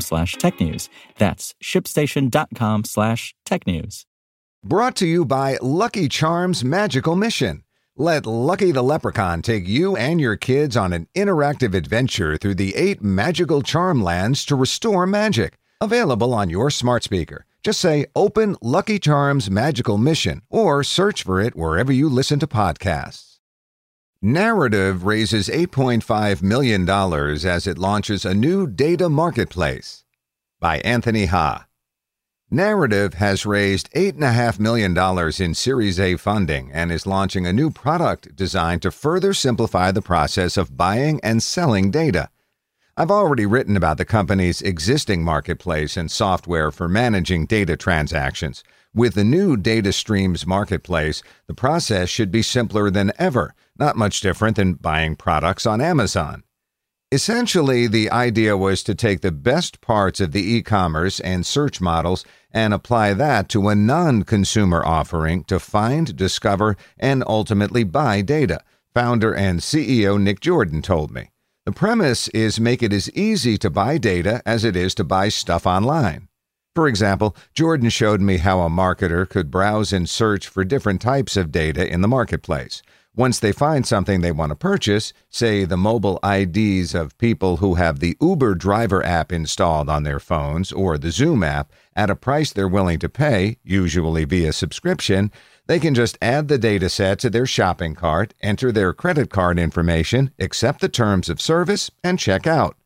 slash technews. That's shipstation.com slash technews. Brought to you by Lucky Charms Magical Mission. Let Lucky the Leprechaun take you and your kids on an interactive adventure through the eight magical charm lands to restore magic. Available on your smart speaker. Just say Open Lucky Charms Magical Mission or search for it wherever you listen to podcasts. Narrative raises $8.5 million as it launches a new data marketplace. By Anthony Ha. Narrative has raised $8.5 million in Series A funding and is launching a new product designed to further simplify the process of buying and selling data. I've already written about the company's existing marketplace and software for managing data transactions. With the new Data Streams marketplace, the process should be simpler than ever, not much different than buying products on Amazon. Essentially, the idea was to take the best parts of the e commerce and search models and apply that to a non consumer offering to find, discover, and ultimately buy data, founder and CEO Nick Jordan told me. The premise is make it as easy to buy data as it is to buy stuff online. For example, Jordan showed me how a marketer could browse and search for different types of data in the marketplace. Once they find something they want to purchase, say the mobile IDs of people who have the Uber driver app installed on their phones or the Zoom app at a price they're willing to pay, usually via subscription, they can just add the data set to their shopping cart, enter their credit card information, accept the terms of service, and check out.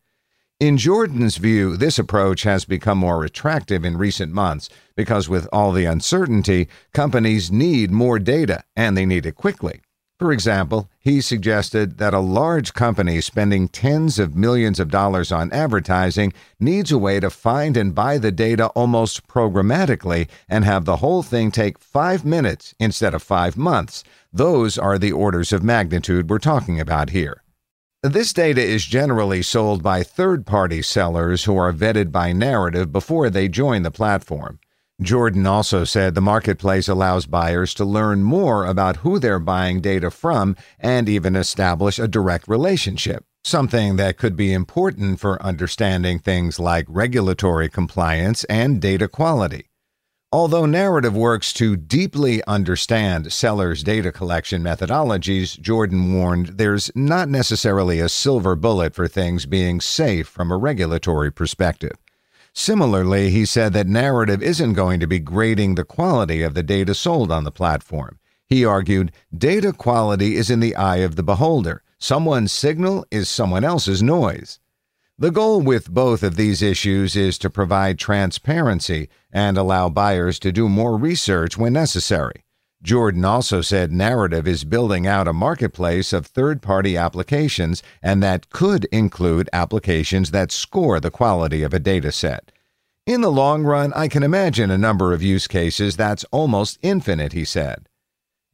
In Jordan's view, this approach has become more attractive in recent months because with all the uncertainty, companies need more data and they need it quickly. For example, he suggested that a large company spending tens of millions of dollars on advertising needs a way to find and buy the data almost programmatically and have the whole thing take five minutes instead of five months. Those are the orders of magnitude we're talking about here. This data is generally sold by third party sellers who are vetted by narrative before they join the platform. Jordan also said the marketplace allows buyers to learn more about who they're buying data from and even establish a direct relationship, something that could be important for understanding things like regulatory compliance and data quality. Although narrative works to deeply understand sellers' data collection methodologies, Jordan warned there's not necessarily a silver bullet for things being safe from a regulatory perspective. Similarly, he said that narrative isn't going to be grading the quality of the data sold on the platform. He argued data quality is in the eye of the beholder. Someone's signal is someone else's noise. The goal with both of these issues is to provide transparency and allow buyers to do more research when necessary. Jordan also said Narrative is building out a marketplace of third party applications, and that could include applications that score the quality of a data set. In the long run, I can imagine a number of use cases that's almost infinite, he said.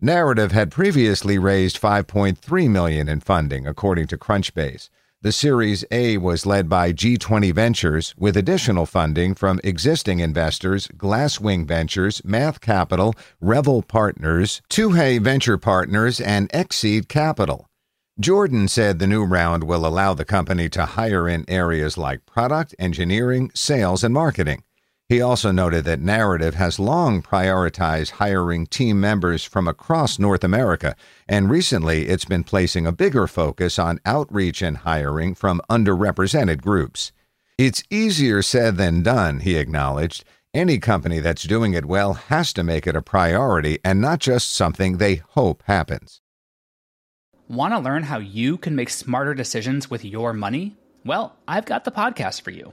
Narrative had previously raised 5.3 million in funding according to Crunchbase. The Series A was led by G20 Ventures with additional funding from existing investors Glasswing Ventures, Math Capital, Revel Partners, Tuhaye Venture Partners, and XSeed Capital. Jordan said the new round will allow the company to hire in areas like product, engineering, sales, and marketing. He also noted that Narrative has long prioritized hiring team members from across North America, and recently it's been placing a bigger focus on outreach and hiring from underrepresented groups. It's easier said than done, he acknowledged. Any company that's doing it well has to make it a priority and not just something they hope happens. Want to learn how you can make smarter decisions with your money? Well, I've got the podcast for you.